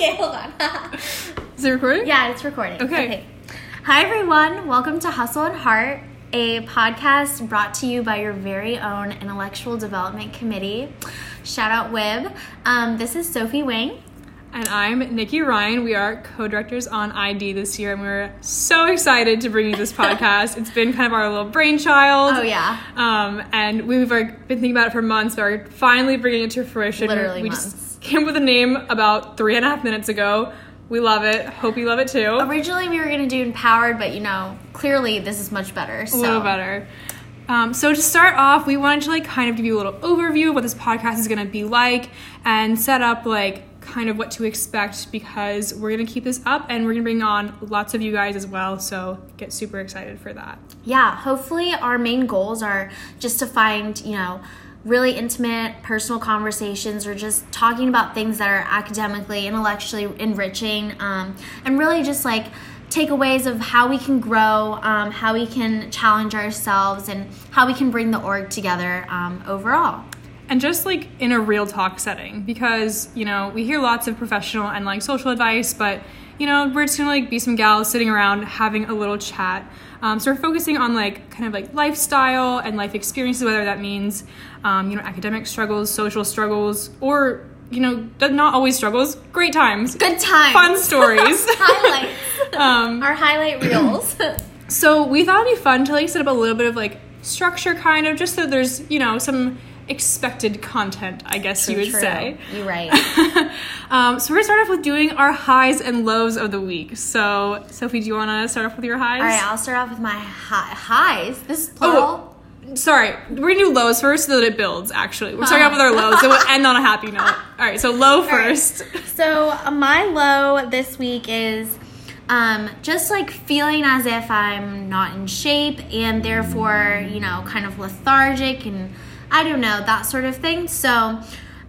okay, hold on. Is it recording? yeah, it's recording. Okay. Hi, everyone. Welcome to Hustle and Heart, a podcast brought to you by your very own Intellectual Development Committee. Shout out WIB. Um, this is Sophie Wang. And I'm Nikki Ryan. We are co-directors on ID this year, and we're so excited to bring you this podcast. it's been kind of our little brainchild. Oh, yeah. Um, and we've like, been thinking about it for months, but we're finally bringing it to fruition. Literally we months. just came with a name about three and a half minutes ago. We love it. Hope you love it too. Originally, we were going to do Empowered, but you know, clearly this is much better. So. a little better. Um, so to start off, we wanted to like kind of give you a little overview of what this podcast is going to be like, and set up like kind of what to expect because we're going to keep this up and we're going to bring on lots of you guys as well. So get super excited for that. yeah, hopefully our main goals are just to find, you know, really intimate personal conversations or just talking about things that are academically, intellectually enriching, um, and really just like takeaways of how we can grow, um, how we can challenge ourselves, and how we can bring the org together um, overall. and just like in a real talk setting because you know we hear lots of professional and like social advice but you know we're just gonna like be some gals sitting around having a little chat um, so we're focusing on like kind of like lifestyle and life experiences whether that means um, you know academic struggles social struggles or you know not always struggles great times Good times. fun stories Highlights. um, Our highlight reels. so we thought it'd be fun to like set up a little bit of like structure kind of just so there's you know some expected content i guess you would True. say You're right. um, so we're gonna start off with doing our highs and lows of the week. So Sophie, do you want to start off with your highs? All right, I'll start off with my hi- highs. This is plural. Oh, sorry, we're gonna do lows first so that it builds. Actually, we're starting off with our lows, and we'll end on a happy note. All right, so low right. first. So uh, my low this week is um, just like feeling as if I'm not in shape and therefore, you know, kind of lethargic and I don't know, that sort of thing. So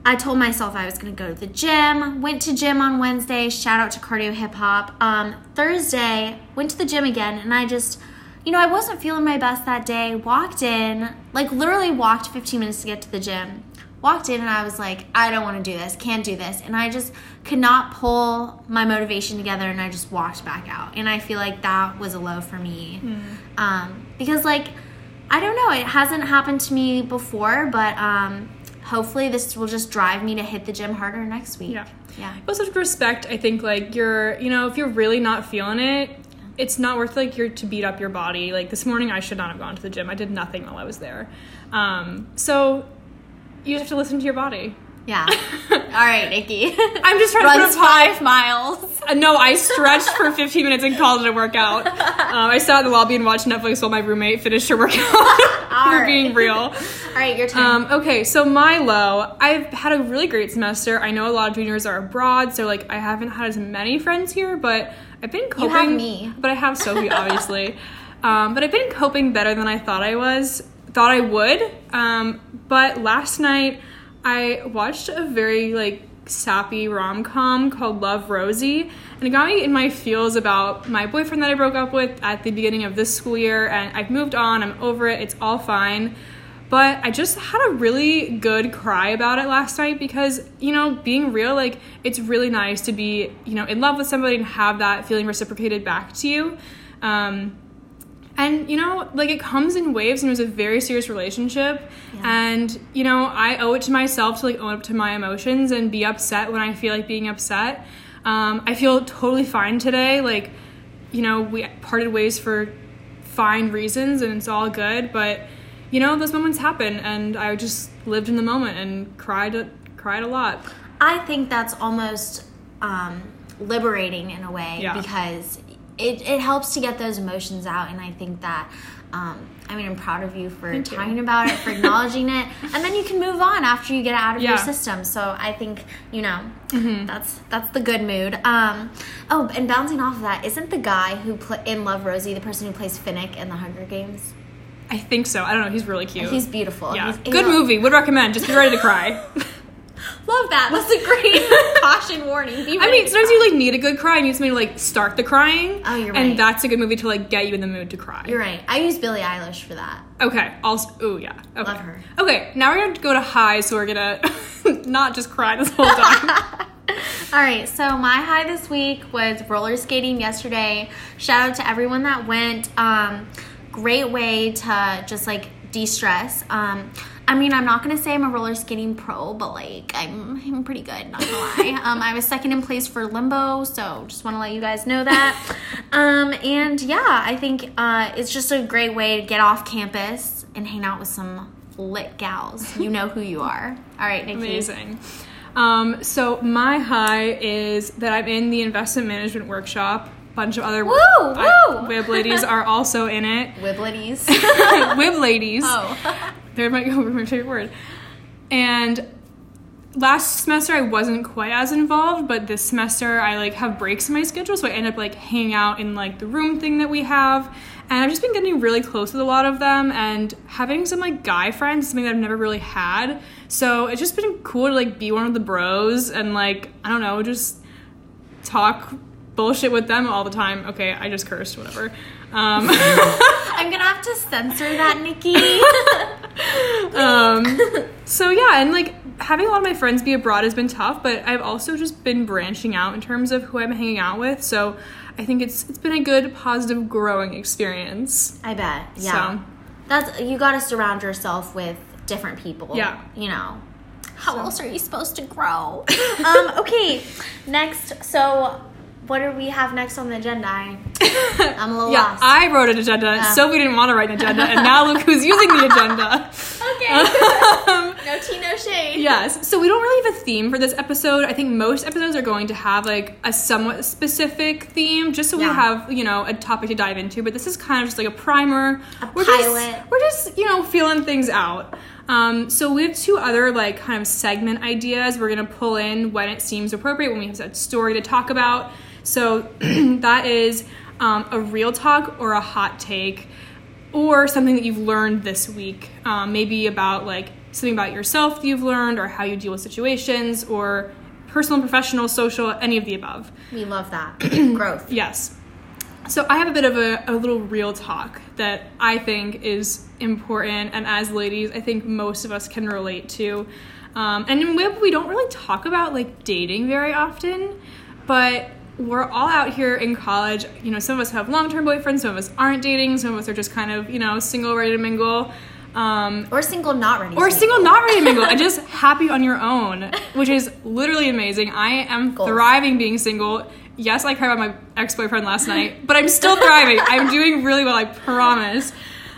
I told myself I was going to go to the gym. Went to gym on Wednesday. Shout out to Cardio Hip Hop. Um, Thursday, went to the gym again and I just you know, I wasn't feeling my best that day. Walked in, like literally walked 15 minutes to get to the gym. Walked in and I was like, I don't want to do this, can't do this. And I just could not pull my motivation together and I just walked back out. And I feel like that was a low for me. Um, because, like, I don't know, it hasn't happened to me before, but um, hopefully this will just drive me to hit the gym harder next week. Yeah. Yeah. Also to respect. I think like you're, you know, if you're really not feeling it, it's not worth like you're to beat up your body. Like this morning, I should not have gone to the gym. I did nothing while I was there. Um, so you just have to listen to your body. Yeah. All right, Nikki. I'm just trying to Runs put a pie. five miles. Uh, no, I stretched for 15 minutes and called it a workout. Um, I sat in the lobby and watched Netflix while my roommate finished her workout. We're right. being real. All right, your turn. Um, okay, so my low, I've had a really great semester. I know a lot of juniors are abroad, so like I haven't had as many friends here, but I've been coping. You have me. But I have Sophie, obviously. um, but I've been coping better than I thought I was, thought I would. Um, but last night I watched a very like sappy rom com called Love Rosie, and it got me in my feels about my boyfriend that I broke up with at the beginning of this school year. And I've moved on. I'm over it. It's all fine. But I just had a really good cry about it last night because, you know, being real, like, it's really nice to be, you know, in love with somebody and have that feeling reciprocated back to you. Um, and, you know, like, it comes in waves and it was a very serious relationship. And, you know, I owe it to myself to, like, own up to my emotions and be upset when I feel like being upset. Um, I feel totally fine today. Like, you know, we parted ways for fine reasons and it's all good, but you know, those moments happen and I just lived in the moment and cried cried a lot. I think that's almost um, liberating in a way Yeah. because it, it helps to get those emotions out. And I think that, um, I mean, I'm proud of you for Thank you. talking about it, for acknowledging it. And then you can move on after you get it out of your Yeah. Mm-hmm. system. So I think, you know, that's that's the good mood. Um, oh, and bouncing off of that, isn't the guy who pla in Love Rosie the person who plays Finnick in the Hunger Games? I think so. I don't know, he's really cute. He's beautiful. yeah. He's, Good movie. Would recommend. Just be ready to cry. Love that. That's a great caution warning. Be I mean, sometimes cry. you like need a good cry and you need somebody to like start the crying. Oh, you're right. And that's a good movie to like get you in the mood to cry. You're right. I use Billie Eilish for that. Okay. Also, ooh yeah. Okay. Love her. Okay. Now we're gonna go to high, so we're gonna not just cry this whole time. All right, so my high this week was roller skating yesterday. Shout out to everyone that went. Um, great way to just like de stress. Um, I mean, I'm not gonna say I'm a roller skating pro, but like I'm, I'm pretty good. Not gonna lie. Um, I was second in place for limbo, so just want to let you guys know that. Um, and yeah, I think uh, it's just a great way to get off campus and hang out with some lit gals. You know who you are. All right, Nikki. Amazing. Um, so my high is that I'm in the investment management workshop. Bunch of other Woo, I- woo. Wib ladies are also in it. Wiblities. Wib ladies. oh. There might go over my favorite word. And last semester I wasn't quite as involved, but this semester I like have breaks in my schedule, so I end up like hanging out in like the room thing that we have. And I've just been getting really close with a lot of them and having some like guy friends, something that I've never really had. So it's just been cool to like be one of the bros and like, I don't know, just talk bullshit with them all the time. Okay, I just cursed, whatever. Um I'm gonna have to censor that, Nikki. um, so yeah, and like having a lot of my friends be abroad has been tough, but I've also just been branching out in terms of who I'm hanging out with. So I think it's it's been a good, positive, growing experience. I bet. Yeah. So That's you got to surround yourself with different people. Yeah. You know. How So- else are you supposed to grow? um. Okay. Next. So, what do we have next on the agenda? I, I'm a little yeah, lost. I wrote an agenda. Sophie didn't want to write an agenda, and now look who's using the agenda. okay. Um, no tea, no shade. Yes. So we don't really have a theme for this episode. I think most episodes are going to have like a somewhat specific theme, just so we have you know a topic to dive into. But this is kind of just like a primer. A we're pilot. Just, we're just you know feeling things out. Um, so we have two other like kind of segment ideas we're gonna pull in when it seems appropriate when we have that story to talk about. So that is um, a real talk or a hot take or something that you've learned this week. Um, maybe about like something about yourself that you've learned or how you deal with situations or personal professional social any of the above. We love that. Growth. yes. So i have a bit of a, a little real talk that i think is important and as ladies i think most of us can relate to. Um, and in we don't really talk about like dating very often but we're all out here in college you know some of us have long-term boyfriends some of us aren't dating some of us are just kind of you know single ready to mingle um, Or single, not ready. or single mingle. not ready to mingle and just happy on your own which is literally amazing i am Goals. thriving being single yes i cried about my ex-boyfriend last night but i'm still thriving i'm doing really well i promise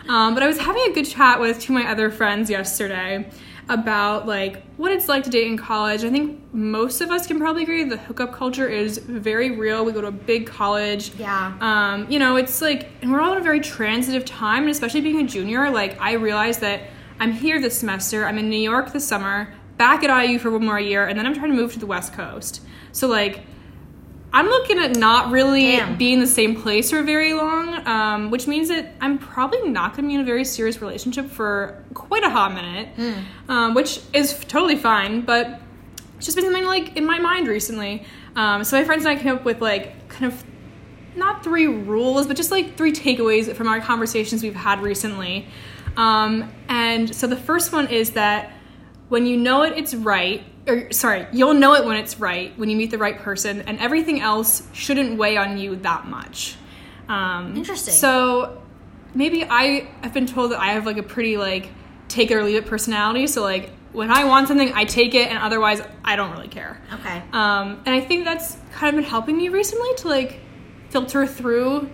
um, but i was having a good chat with two of my other friends yesterday about like what it's like to date in college. I think most of us can probably agree the hookup culture is very real. We go to a big college. Yeah. um, you know, it's like, and we're all in a very transitive time, and especially being a junior, like, I realized that I'm here this semester, I'm in New York this summer, back at IU for one more year, and then I'm trying to move to the West Coast. So, like, I'm looking at not really Damn. being in the same place for very long, um, which means that I'm probably not going to be in a very serious relationship for quite a hot minute, um, which is totally fine, but it's just been something like in my mind recently. Um, so my friends and I came up with like kind of not three rules, but just like three takeaways from our conversations we've had recently. Um, and so the first one is that when you know it, it's right, or sorry, you'll know it when it's right, when you meet the right person, and everything else shouldn't weigh on you that much. Um, Interesting. So maybe I have been told that I have like a pretty like take it or leave it personality. So like when I want something, I take it, and otherwise, I don't really care. Okay. Um, and I think that's kind of been helping me recently to like filter through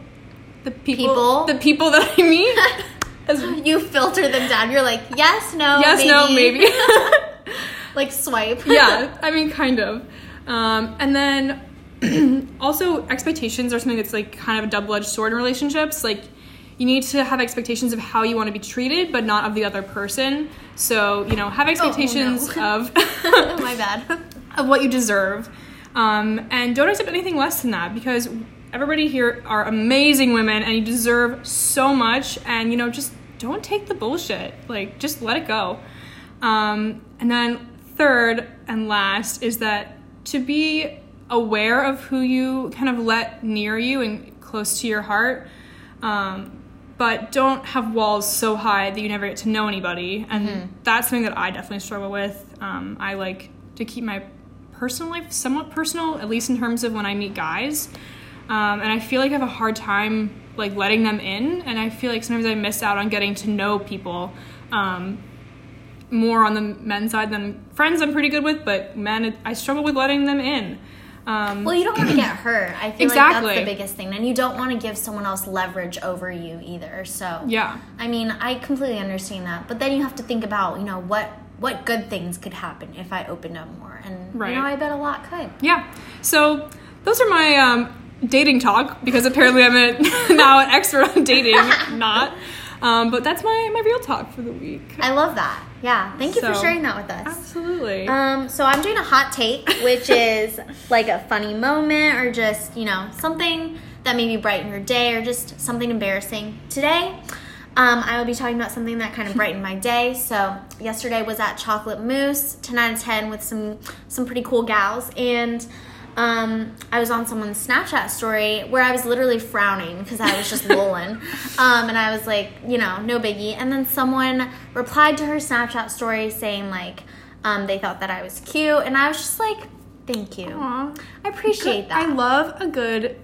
the people, People? the people that I meet. As, You filter them down. You're like, yes, no, yes, maybe. no, maybe. like swipe. yeah, I mean, kind of. Um, and then also, expectations are something that's like kind of a double edged sword in relationships. Like, you need to have expectations of how you want to be treated, but not of the other person. So, you know, have expectations of My bad. of what you deserve. Um, and don't accept anything less than that because everybody here are amazing women and you deserve so much. And, you know, just don't take the bullshit. Like, just let it go. Um, and then, third and last is that to be aware of who you kind of let near you and close to your heart. Um, but don't have walls so high that you never get to know anybody. And that's something that I definitely struggle with. Um, I like to keep my personal life somewhat personal, at least in terms of when I meet guys. Um, and I feel like I have a hard time like letting them in, and I feel like sometimes I miss out on getting to know people um, more on the men's side than friends. I'm pretty good with, but men, I struggle with letting them in. Um, Well, you don't want to get hurt. I feel like that's the biggest thing. And you don't want to give someone else leverage over you either. So yeah. I mean, I completely understand that. But then you have to think about, you know, what what good things could happen if I opened up more. And Right. you know, I bet a lot could. Yeah. So those are my um, dating talk because apparently I'm a, now an expert on dating. Not. Um, but that's my, my real talk for the week. I love that. Yeah. Thank you for sharing that with us. Absolutely. Um, so I'm doing a hot take, which is like a funny moment or just, you know, something that maybe brighten your day or just something embarrassing. Today, um, I will be talking about something that kind of brightened my day. So yesterday was at Chocolate Moose, 10 out of 10 with some some pretty cool gals and um, I was on someone's Snapchat story where I was literally frowning because I was just lolling. Um, and I was like, you know, no biggie. And then someone replied to her Snapchat story saying, like, um, they thought that I was cute. And I was just like, thank you. Aw. I appreciate that. I love a good.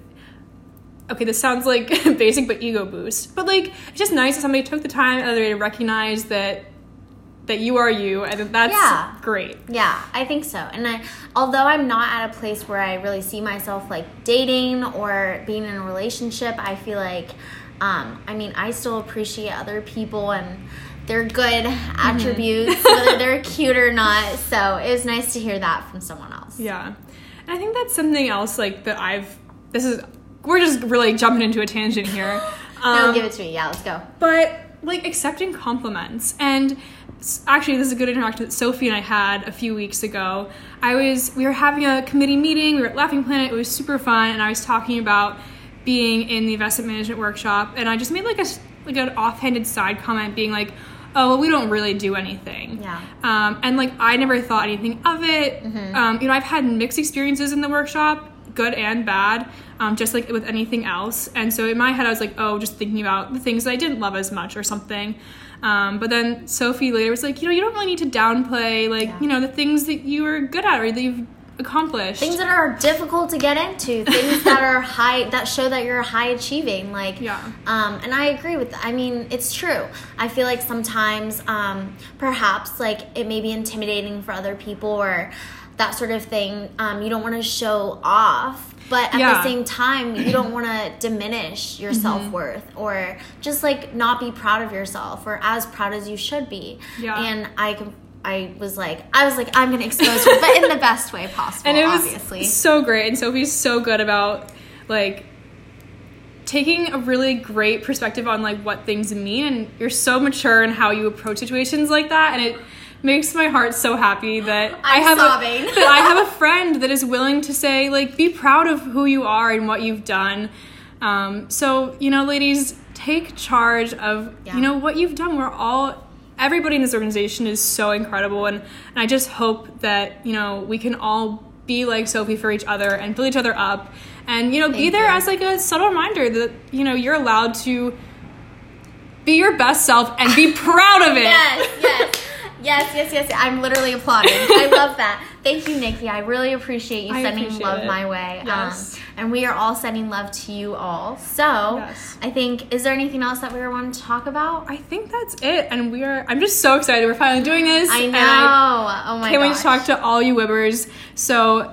Okay, this sounds like basic, but ego boost. But like, it's just nice that somebody took the time out of their day to recognize that that you are you, and that's Yeah. great. Yeah, I think so. And I, although I'm not at a place where I really see myself like dating or being in a relationship, I feel like, um, I mean, I still appreciate other people and their good attributes, whether they're cute or not. So it was nice to hear that from someone else. Yeah, and I think that's something else like that I've. This is we're just really jumping into a tangent here. No, Um, give it to me. Yeah, let's go. but like accepting compliments and actually this is a good interaction that sophie and i had a few weeks ago. I was we were having a committee meeting we were at laughing planet it was super fun and i was talking about being in the investment management workshop and i just made like a like an offhanded side comment being like oh well we don't really do anything. Yeah. um, and like i never thought anything of it. Mm-hmm. um, you know i've had mixed experiences in the workshop good and bad um, just like with anything else. And so in my head i was like oh just thinking about the things that i didn't love as much or something um, but then sophie later was like you know you don't really need to downplay like Yeah. you know the things that you are good at or that you've accomplished Things that are difficult to get into, things that are high, that show that you're high achieving. Like, Yeah. Um, and I agree with. I mean, it's true. I feel like sometimes, um, perhaps, like it may be intimidating for other people or that sort of thing. Um, you don't want to show off, but at Yeah. the same time, you don't want to diminish your Mm-hmm. self worth or just like not be proud of yourself or as proud as you should be. Yeah. And I can. I was like, I was like, I'm gonna expose her, but in the best way possible, and it was obviously. so great and sophie's so good about like taking a really great perspective on like what things mean and you're so mature in how you approach situations like that and it makes my heart so happy that I I'm have sobbing. A, that I have a friend that is willing to say like be proud of who you are and what you've done. Um, so you know, ladies, take charge of Yeah. you know what you've done. We're all everybody in this organization is so incredible, and, and I just hope that you know we can all be like Sophie for each other and build each other up, and you know be there you. as like a subtle reminder that you know you're allowed to be your best self and be proud of it. yes, yes. Yes, yes, yes. I'm literally applauding. I love that. Thank you, Nikki. I really appreciate you I sending appreciate love it. my way. Yes. Um, and we are all sending love to you all. So, Yes. I think, is there anything else that we were wanting to talk about? I think that's it, and we are. I'm just so excited. We're finally doing this. I know. oh my gosh. Can't wait to talk to all you Wibbers. So,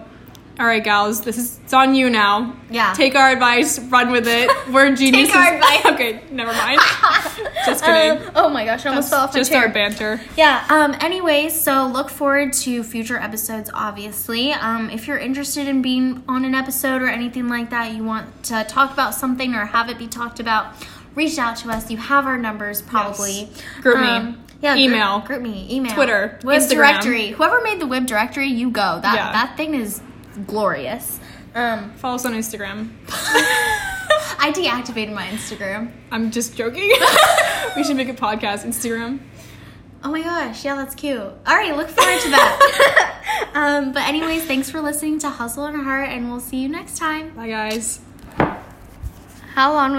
all right, gals, this is it's on you now. Yeah. Take our advice, run with it. We're geniuses. Take our advice. okay, never mind. just kidding. Um, oh my gosh, I almost fell off my just chair. our banter. Yeah. Um. Anyways, so look forward to future episodes. Obviously, um, if you're interested in being on an episode or anything like that, you want to talk about something or have it be talked about, reach out to us. You have our numbers probably. Yes. GroupMe. Um, yeah. Email. Group, group me. Email. Twitter. Web Instagram. directory. Whoever made the web directory, you go. That Yeah. that thing is glorious. Um, Follow us on Instagram. I deactivated my Instagram. I'm just joking. we should make a podcast Instagram. Oh my gosh, yeah, that's cute. All right, look forward to that. um, but anyways, thanks for listening to Hustle and Heart, and we'll see you next time. Bye, guys. How long was